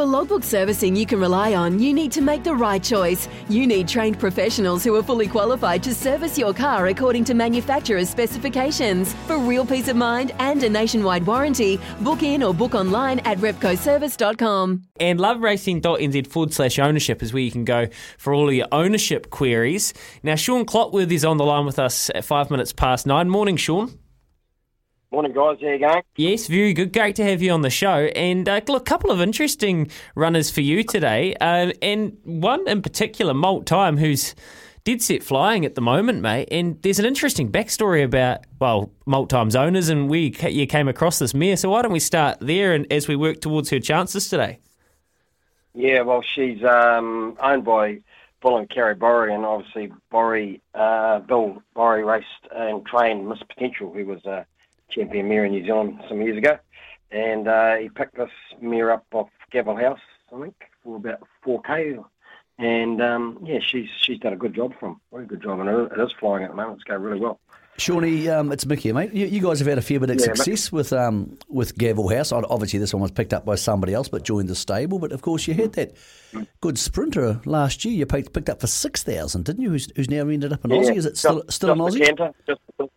For logbook servicing you can rely on, you need to make the right choice. You need trained professionals who are fully qualified to service your car according to manufacturer's specifications. For real peace of mind and a nationwide warranty, book in or book online at repcoservice.com. And loveracing.nz forward slash ownership is where you can go for all of your ownership queries. Now, Shaun Clotworthy is on the line with us at five minutes past nine. Morning, Shaun. Morning, guys. How you going? Yes, very good. Great to have you on the show. And uh, look, a couple of interesting runners for you today. Uh, and one in particular, Malt Time, who's dead set flying at the moment, mate. And there's an interesting backstory about, well, Malt Time's owners and we you came across this mare. So why don't we start there and as we work towards her chances today? Yeah, well, she's um, owned by Bill and Kerry Borry, and obviously Borry, uh, Bill Borry raced and trained Miss Potential, who was a champion mare in New Zealand some years ago, and uh, he picked this mare up off Gavel House, I think, for about 4k. And um, yeah, she's she's done a good job for him, very good job, and it is flying at the moment. It's going really well. Shawnee, um, it's Mickey, mate. You, you, guys have had a fair bit of yeah, success with um, with Gavel House. Obviously, this one was picked up by somebody else, but joined the stable. But of course, you had that good sprinter last year. You picked, picked up for six thousand, didn't you? Who's, who's now ended up in yeah, Aussie? Is it still just, still just an Aussie? Just,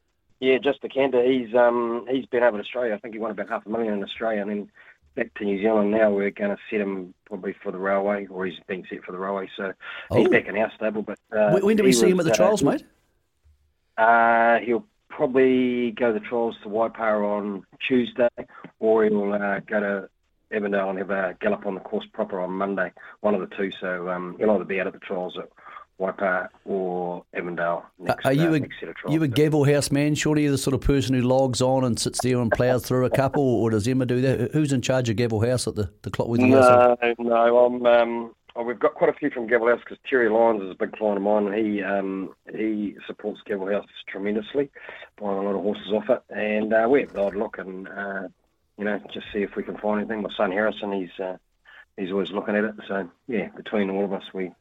yeah, just the Canter. He's um he's been over to Australia. I think he won about half a million in Australia, and then back to New Zealand. Now we're going to set him probably for the railway, or he's being set for the railway. So oh. he's back in our stable. But uh, when do we see was, him at the trials, uh, mate? Uh, he'll probably go to the trials to Waipa on Tuesday, or he'll uh, go to Avondale and have a gallop on the course proper on Monday. One of the two. So um, he'll either be out of the trials at Waipa or Avondale. Next, Are you uh, a you a Gavel House man? You're the sort of person who logs on and sits there and plows through a couple, or does Emma do that? Who's in charge of Gavel House at the the Clotworthy no, House? No, no, I'm. Um, oh, we've got quite a few from Gavel House because Terry Lyons is a big client of mine, and he um, he supports Gavel House tremendously, buying a lot of horses off it, and uh, we have odd look and uh, you know just see if we can find anything. My son Harrison, he's uh, he's always looking at it. So yeah, between all of us, we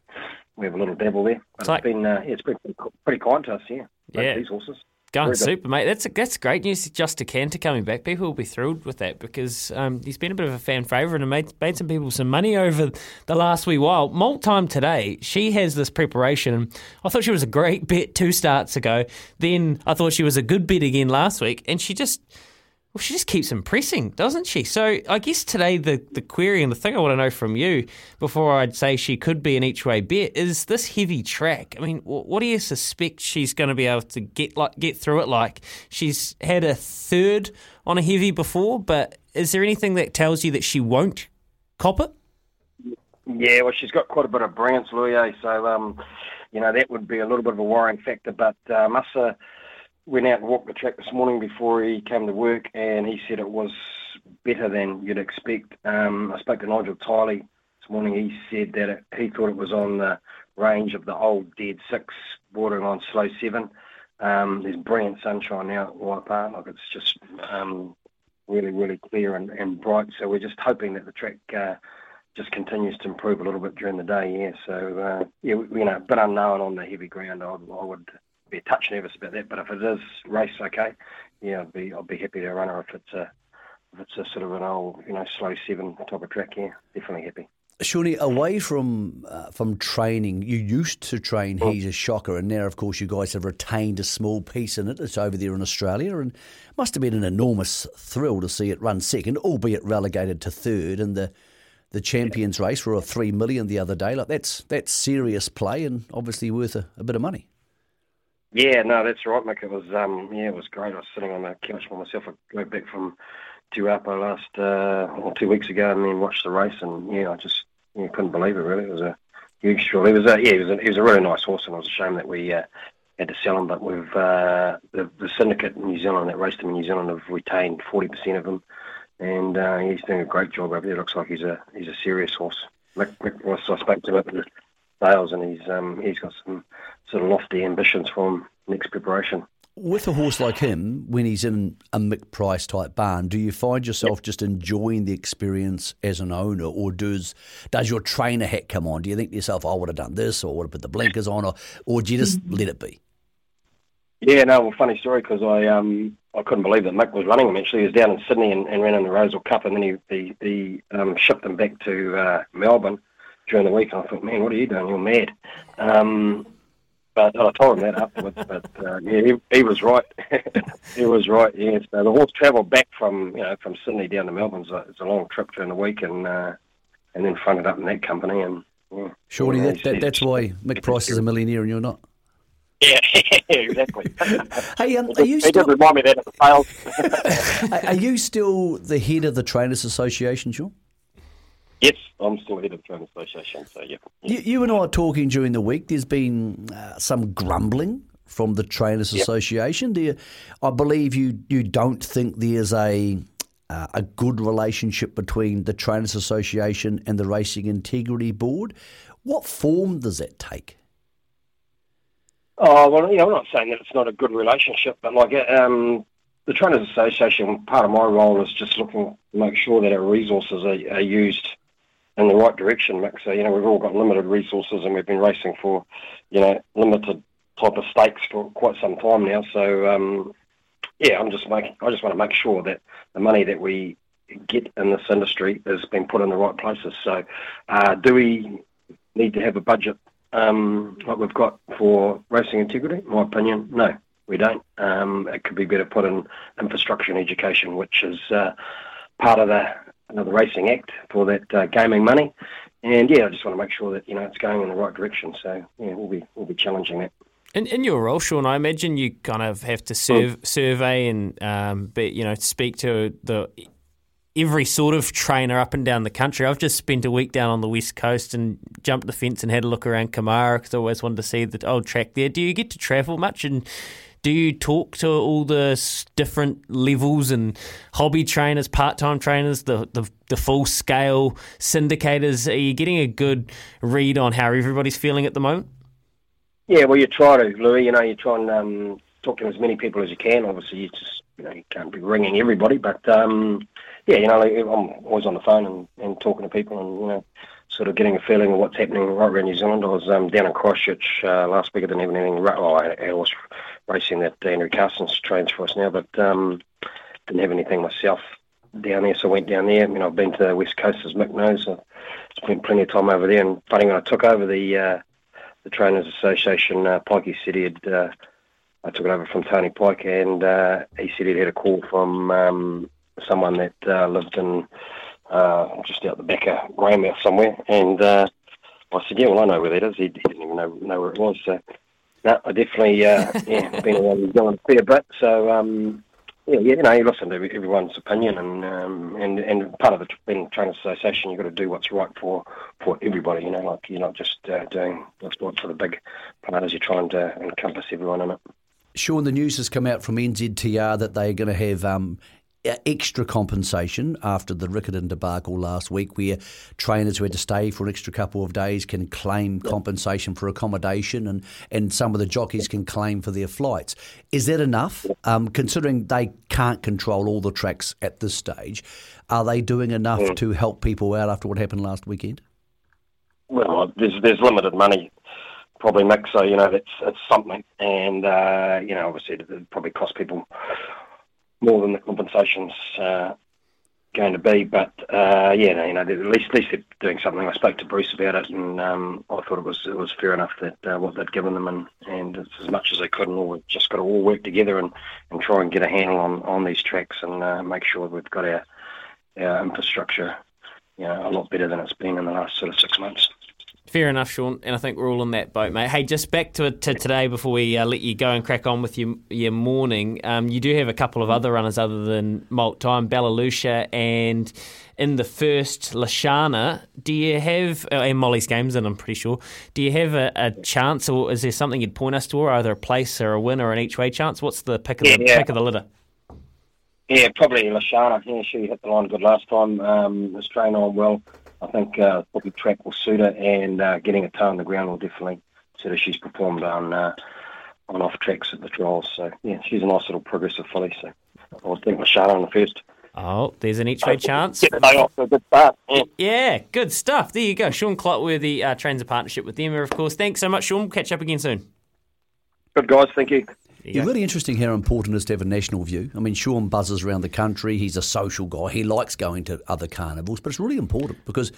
we have a little dabble there. But it's, like, been uh, yeah, it's been pretty kind to us, yeah. Yeah, these horses. Going super, mate. That's that's great news. Just to Canter coming back, people will be thrilled with that because um, he's been a bit of a fan favourite and made made some people some money over the last wee while. Malt time today, she has this preparation. I thought she was a great bet two starts ago. Then I thought she was a good bet again last week, and she just well, she just keeps impressing, doesn't she? So I guess today the, the query and the thing I want to know from you before I'd say she could be an each way bet is this heavy track. I mean, what do you suspect she's going to be able to get like get through it like? She's had a third on a heavy before, but is there anything that tells you that she won't cop it? Yeah, well, she's got quite a bit of brilliance, Louis. So, um, you know, that would be a little bit of a worrying factor. But uh, Musa went out and walked the track this morning before he came to work, and he said it was better than you'd expect. Um, I spoke to Nigel Tiley this morning. He said that it, he thought it was on the range of the old dead six, bordering on slow seven. Um, there's brilliant sunshine now at Waipa. Like it's just um, really, really clear and, and bright. So we're just hoping that the track uh, just continues to improve a little bit during the day. Yeah. So uh, yeah, you know, a bit unknown on the heavy ground. I, I would be a touch nervous about that. But if it is race okay, yeah, I'd be I'd be happy to run her if it's a if it's a sort of an old you know slow seven type of track. Yeah, definitely happy. Shawnee, away from uh, from training, you used to train oh. He's a Shocker, and now, of course, you guys have retained a small piece in it. It's over there in Australia, and must have been an enormous thrill to see it run second, albeit relegated to third in the the champions race for a three million the other day. Like that's that's serious play, and obviously worth a, a bit of money. Yeah, no, that's right, Mick. It was um, yeah, it was great. I was sitting on the couch by myself. I got back from Tuapa last uh, or two weeks ago, and then watched the race, and yeah, I just yeah, couldn't believe it. Really, it was a huge thrill. It was a yeah, it was a, it was a really nice horse, and it was a shame that we uh, had to sell him. But we've uh, the, the syndicate in New Zealand that raced him in New Zealand have retained forty percent of him, and uh, he's doing a great job over there. Looks like he's a he's a serious horse. Mick, Mick, I spoke to him and he's um, he's got some sort of lofty ambitions for him next preparation. With a horse like him, when he's in a Mick Price type barn, do you find yourself yep. just enjoying the experience as an owner, or does does your trainer hat come on? Do you think to yourself, "I would have done this," or "I would have put the blinkers on," or or do you just let it be? Yeah, no, well, funny story because I um I couldn't believe that Mick was running him. Actually, he was down in Sydney and, and ran in the Rosal Cup, and then he he, he um, shipped him back to uh, Melbourne during the week. I thought, man, what are you doing? You're mad. Um, but I told him that afterwards. But uh, yeah, he, he was right. he was right. Yeah. So the horse travelled back from you know from Sydney down to Melbourne. So it's a long trip during the week, and uh, and then fronted up in that company. And yeah, Surely yeah, that, that, that's why Mick Price is a millionaire and you're not. Yeah, exactly. Hey, um, are you he still did remind me that at the sales. are are you still the head of the Trainers Association, Shaun? Yes, I'm still head of the Training Association. So yeah. You, you and I are talking during the week. There's been uh, some grumbling from the Trainers Association. Do you, I believe you you don't think there's a uh, a good relationship between the Trainers Association and the Racing Integrity Board. What form does that take? Oh well, you know, I'm not saying that it's not a good relationship, but like um, the Trainers Association, part of my role is just looking to make sure that our resources are, are used in the right direction, Mick. So you know, we've all got limited resources, and we've been racing for you know limited type of stakes for quite some time now. So um, yeah, I'm just making. I just want to make sure that the money that we get in this industry has been put in the right places. So, uh, do we need to have a budget um, like we've got for racing integrity? In My opinion, no, we don't. Um, it could be better put in infrastructure and education, which is uh, part of the, uh, the Racing Act for that uh, gaming money. And yeah, I just want to make sure that you know it's going in the right direction. So yeah, we'll be we'll be challenging that. In, in your role, Shaun, I imagine you kind of have to serve, survey and um, be, you know speak to the every sort of trainer up and down the country. I've just spent a week down on the west coast and jumped the fence and had a look around Kumara because I always wanted to see the old track there. Do you get to travel much and do you talk to all the different levels and hobby trainers, part-time trainers, the, the the full scale syndicators? Are you getting a good read on how everybody's feeling at the moment? Yeah, well, you try to, Louis. You know, you try and um, talk to as many people as you can. Obviously, you just you know you can't be ringing everybody, but um, yeah, you know, like, I'm always on the phone and, and talking to people, and you know, sort of getting a feeling of what's happening right around New Zealand. I was um, down in Christchurch uh, last week. I didn't have anything. ra- Well, I, I was racing that Andrew Carson's trains for us now, but um, didn't have anything myself down there, so I went down there. You know, I've been to the West Coast, as Mick knows. I spent plenty of time over there. And funny, when I took over the uh, the Trainers Association, uh, Pikey said he had, uh, I took it over from Tony Pike, and uh, he said he'd had a call from um, someone that uh, lived in uh, just out the back of Greymouth somewhere, and uh, I said, yeah, well, I know where that is. He, he didn't even know, know where it was. So, no, I definitely, uh, yeah, been around New Zealand a fair bit. So, um, yeah, yeah, you know, you listen to everyone's opinion, and um, and and part of the being Trainers Association, you've got to do what's right for for everybody. You know, like you're not just uh, doing what's right for the big partners. You're trying to encompass everyone in it. Shaun, the news has come out from NZTR that they're going to have um, extra compensation after the Riccarton debacle last week, where trainers who had to stay for an extra couple of days can claim compensation for accommodation, and, and some of the jockeys can claim for their flights. Is that enough? Um, considering they can't control all the tracks at this stage, are they doing enough to help people out after what happened last weekend? Well, there's there's limited money, probably Mick. So you know that's it's something, and uh, you know obviously it it probably cost people more than the compensations uh, going to be. But uh, yeah, no, you know at least at least they're doing something. I spoke to Bruce about it, and um, I thought it was it was fair enough that uh, what they'd given them, and and it's as much as they could, and all we've just got to all work together and, and try and get a handle on on these tracks and uh, make sure we've got our our infrastructure. You know, a lot better than it's been in the last sort of six months. Fair enough, Shaun, and I think we're all in that boat, mate. Hey, just back to to today before we uh, let you go and crack on with your your morning. Um, you do have a couple of other runners other than Malt Time, Bellalucia, and in the first Lashana. Do you have uh, and Molly's games? And I'm pretty sure. Do you have a, a chance, or is there something you'd point us to, or either a place or a win or an each way chance? What's the pick of the Yeah. pick of the litter? Yeah, probably Lashana. Yeah, she hit the line good last time. Um, was trained on well. I think uh, probably track will suit her, and uh, getting a toe on the ground will definitely suit her. She's performed on uh, on off tracks at the trials, so yeah, she's a nice little progressive filly. So I would think Lashana on the first. Oh, there's an each way chance. Get the day off to a good start. Yeah. Yeah, good stuff. There you go. Shaun Clotworthy uh, trains a partnership with Emma, of course. Thanks so much, Shaun. We'll catch up again soon. Good guys, thank you. It's really interesting how important it is to have a national view. I mean, Shaun buzzes around the country. He's a social guy. He likes going to other carnivals, but it's really important because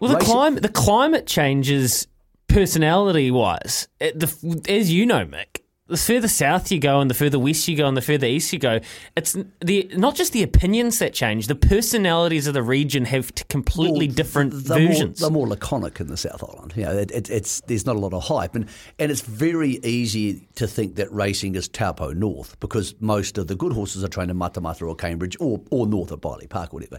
Well, the the climate changes personality wise. Eh, the, as you know, Mick, the further south you go and the further west you go and the further east you go, it's the not just the opinions that change. The personalities of the region have completely Well, different they're more- versions. they're more laconic in the South Island. You know, it, it, it's there's not a lot of hype, and and it's very easy to think that racing is Taupo North because most of the good horses are trained in Matamata or Cambridge or or north of Barley Park or whatever.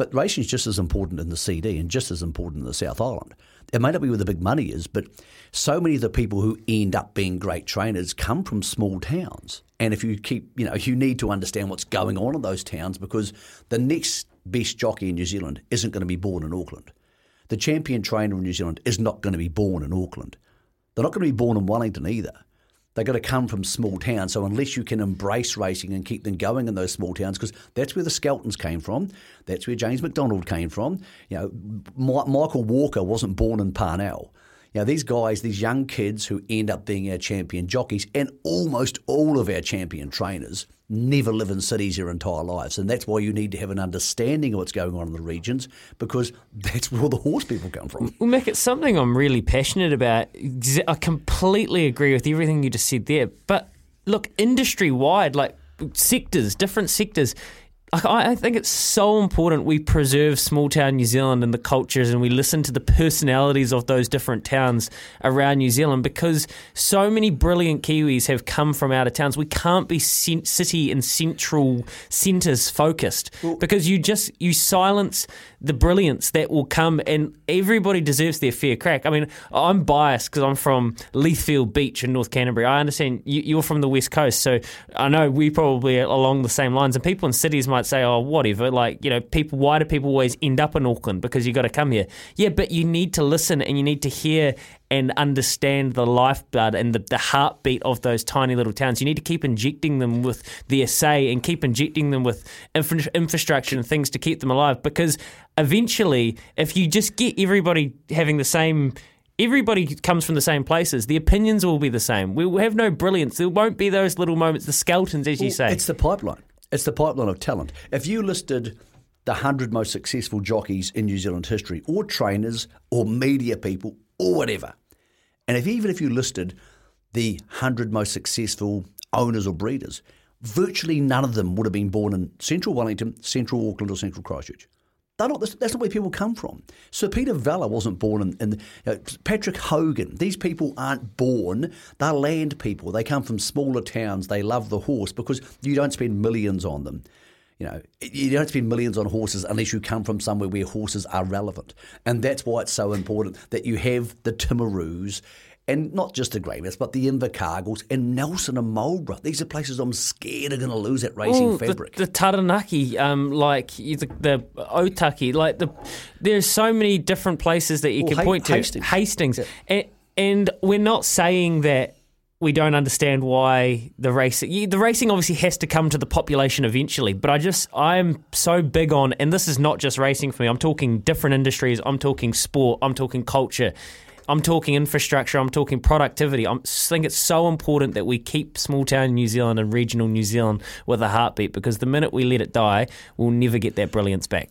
But racing is just as important in the CD and just as important in the South Island. It may not be where the big money is, but so many of the people who end up being great trainers come from small towns. And if you keep, you know, you need to understand what's going on in those towns because the next best jockey in New Zealand isn't going to be born in Auckland. The champion trainer in New Zealand is not going to be born in Auckland. They're not going to be born in Wellington either. They're going to come from small towns. So unless you can embrace racing and keep them going in those small towns, because that's where the Skeltons came from, that's where James McDonald came from. You know, Mi- Michael Walker wasn't born in Parnell. You know, these guys, these young kids who end up being our champion jockeys, and almost all of our champion trainers never live in cities your entire lives. And that's why you need to have an understanding of what's going on in the regions, because that's where all the horse people come from. Well, Mick, it's something I'm really passionate about. I completely agree with everything you just said there. But look, industry wide, like sectors, different sectors. I I think it's so important we preserve small town New Zealand and the cultures and we listen to the personalities of those different towns around New Zealand because so many brilliant Kiwis have come from out of towns. We can't be city and central centres focused because you just you silence the brilliance that will come and everybody deserves their fair crack. I mean, I'm biased because I'm from Leithfield Beach in North Canterbury. I understand you, you're from the West Coast, so I know we probably are along the same lines. And people in cities might say, "Oh, whatever." Like, you know, people. Why do people always end up in Auckland? Because you got to come here. Yeah, but you need to listen and you need to hear and understand the lifeblood and the, the heartbeat of those tiny little towns. You need to keep injecting them with the essay and keep injecting them with infra- infrastructure and things to keep them alive. Because eventually, if you just get everybody having the same everybody comes from the same places. The opinions will be the same. We will have no brilliance. There won't be those little moments, the Skeltons, as you Well, say. It's the pipeline. It's the pipeline of talent. If you listed the 100 most successful jockeys in New Zealand history, or trainers, or media people, or whatever, and if even if you listed the 100 most successful owners or breeders, virtually none of them would have been born in central Wellington, central Auckland, or central Christchurch. They're not, that's, that's not where people come from. Sir Peter Vela wasn't born in, in you know, Patrick Hogan. These people aren't born. They're land people. They come from smaller towns. They love the horse because you don't spend millions on them. You know, you don't spend millions on horses unless you come from somewhere where horses are relevant. And that's why it's so important that you have the Timarus and not just the Greymouths, but the Invercargills and Nelson and Marlborough. These are places I'm scared are going to lose that racing Ooh, fabric. The, the Taranaki, um, like the, the Otaki, like the there's so many different places that you can Ha- point to. Hastings. Hastings, and, and we're not saying that we don't understand why the racing the racing obviously has to come to the population eventually but i just i'm so big on and this is not just racing for me i'm talking different industries i'm talking sport i'm talking culture I'm talking infrastructure. I'm talking productivity. I think it's so important that we keep small town New Zealand and regional New Zealand with a heartbeat because the minute we let it die, we'll never get that brilliance back.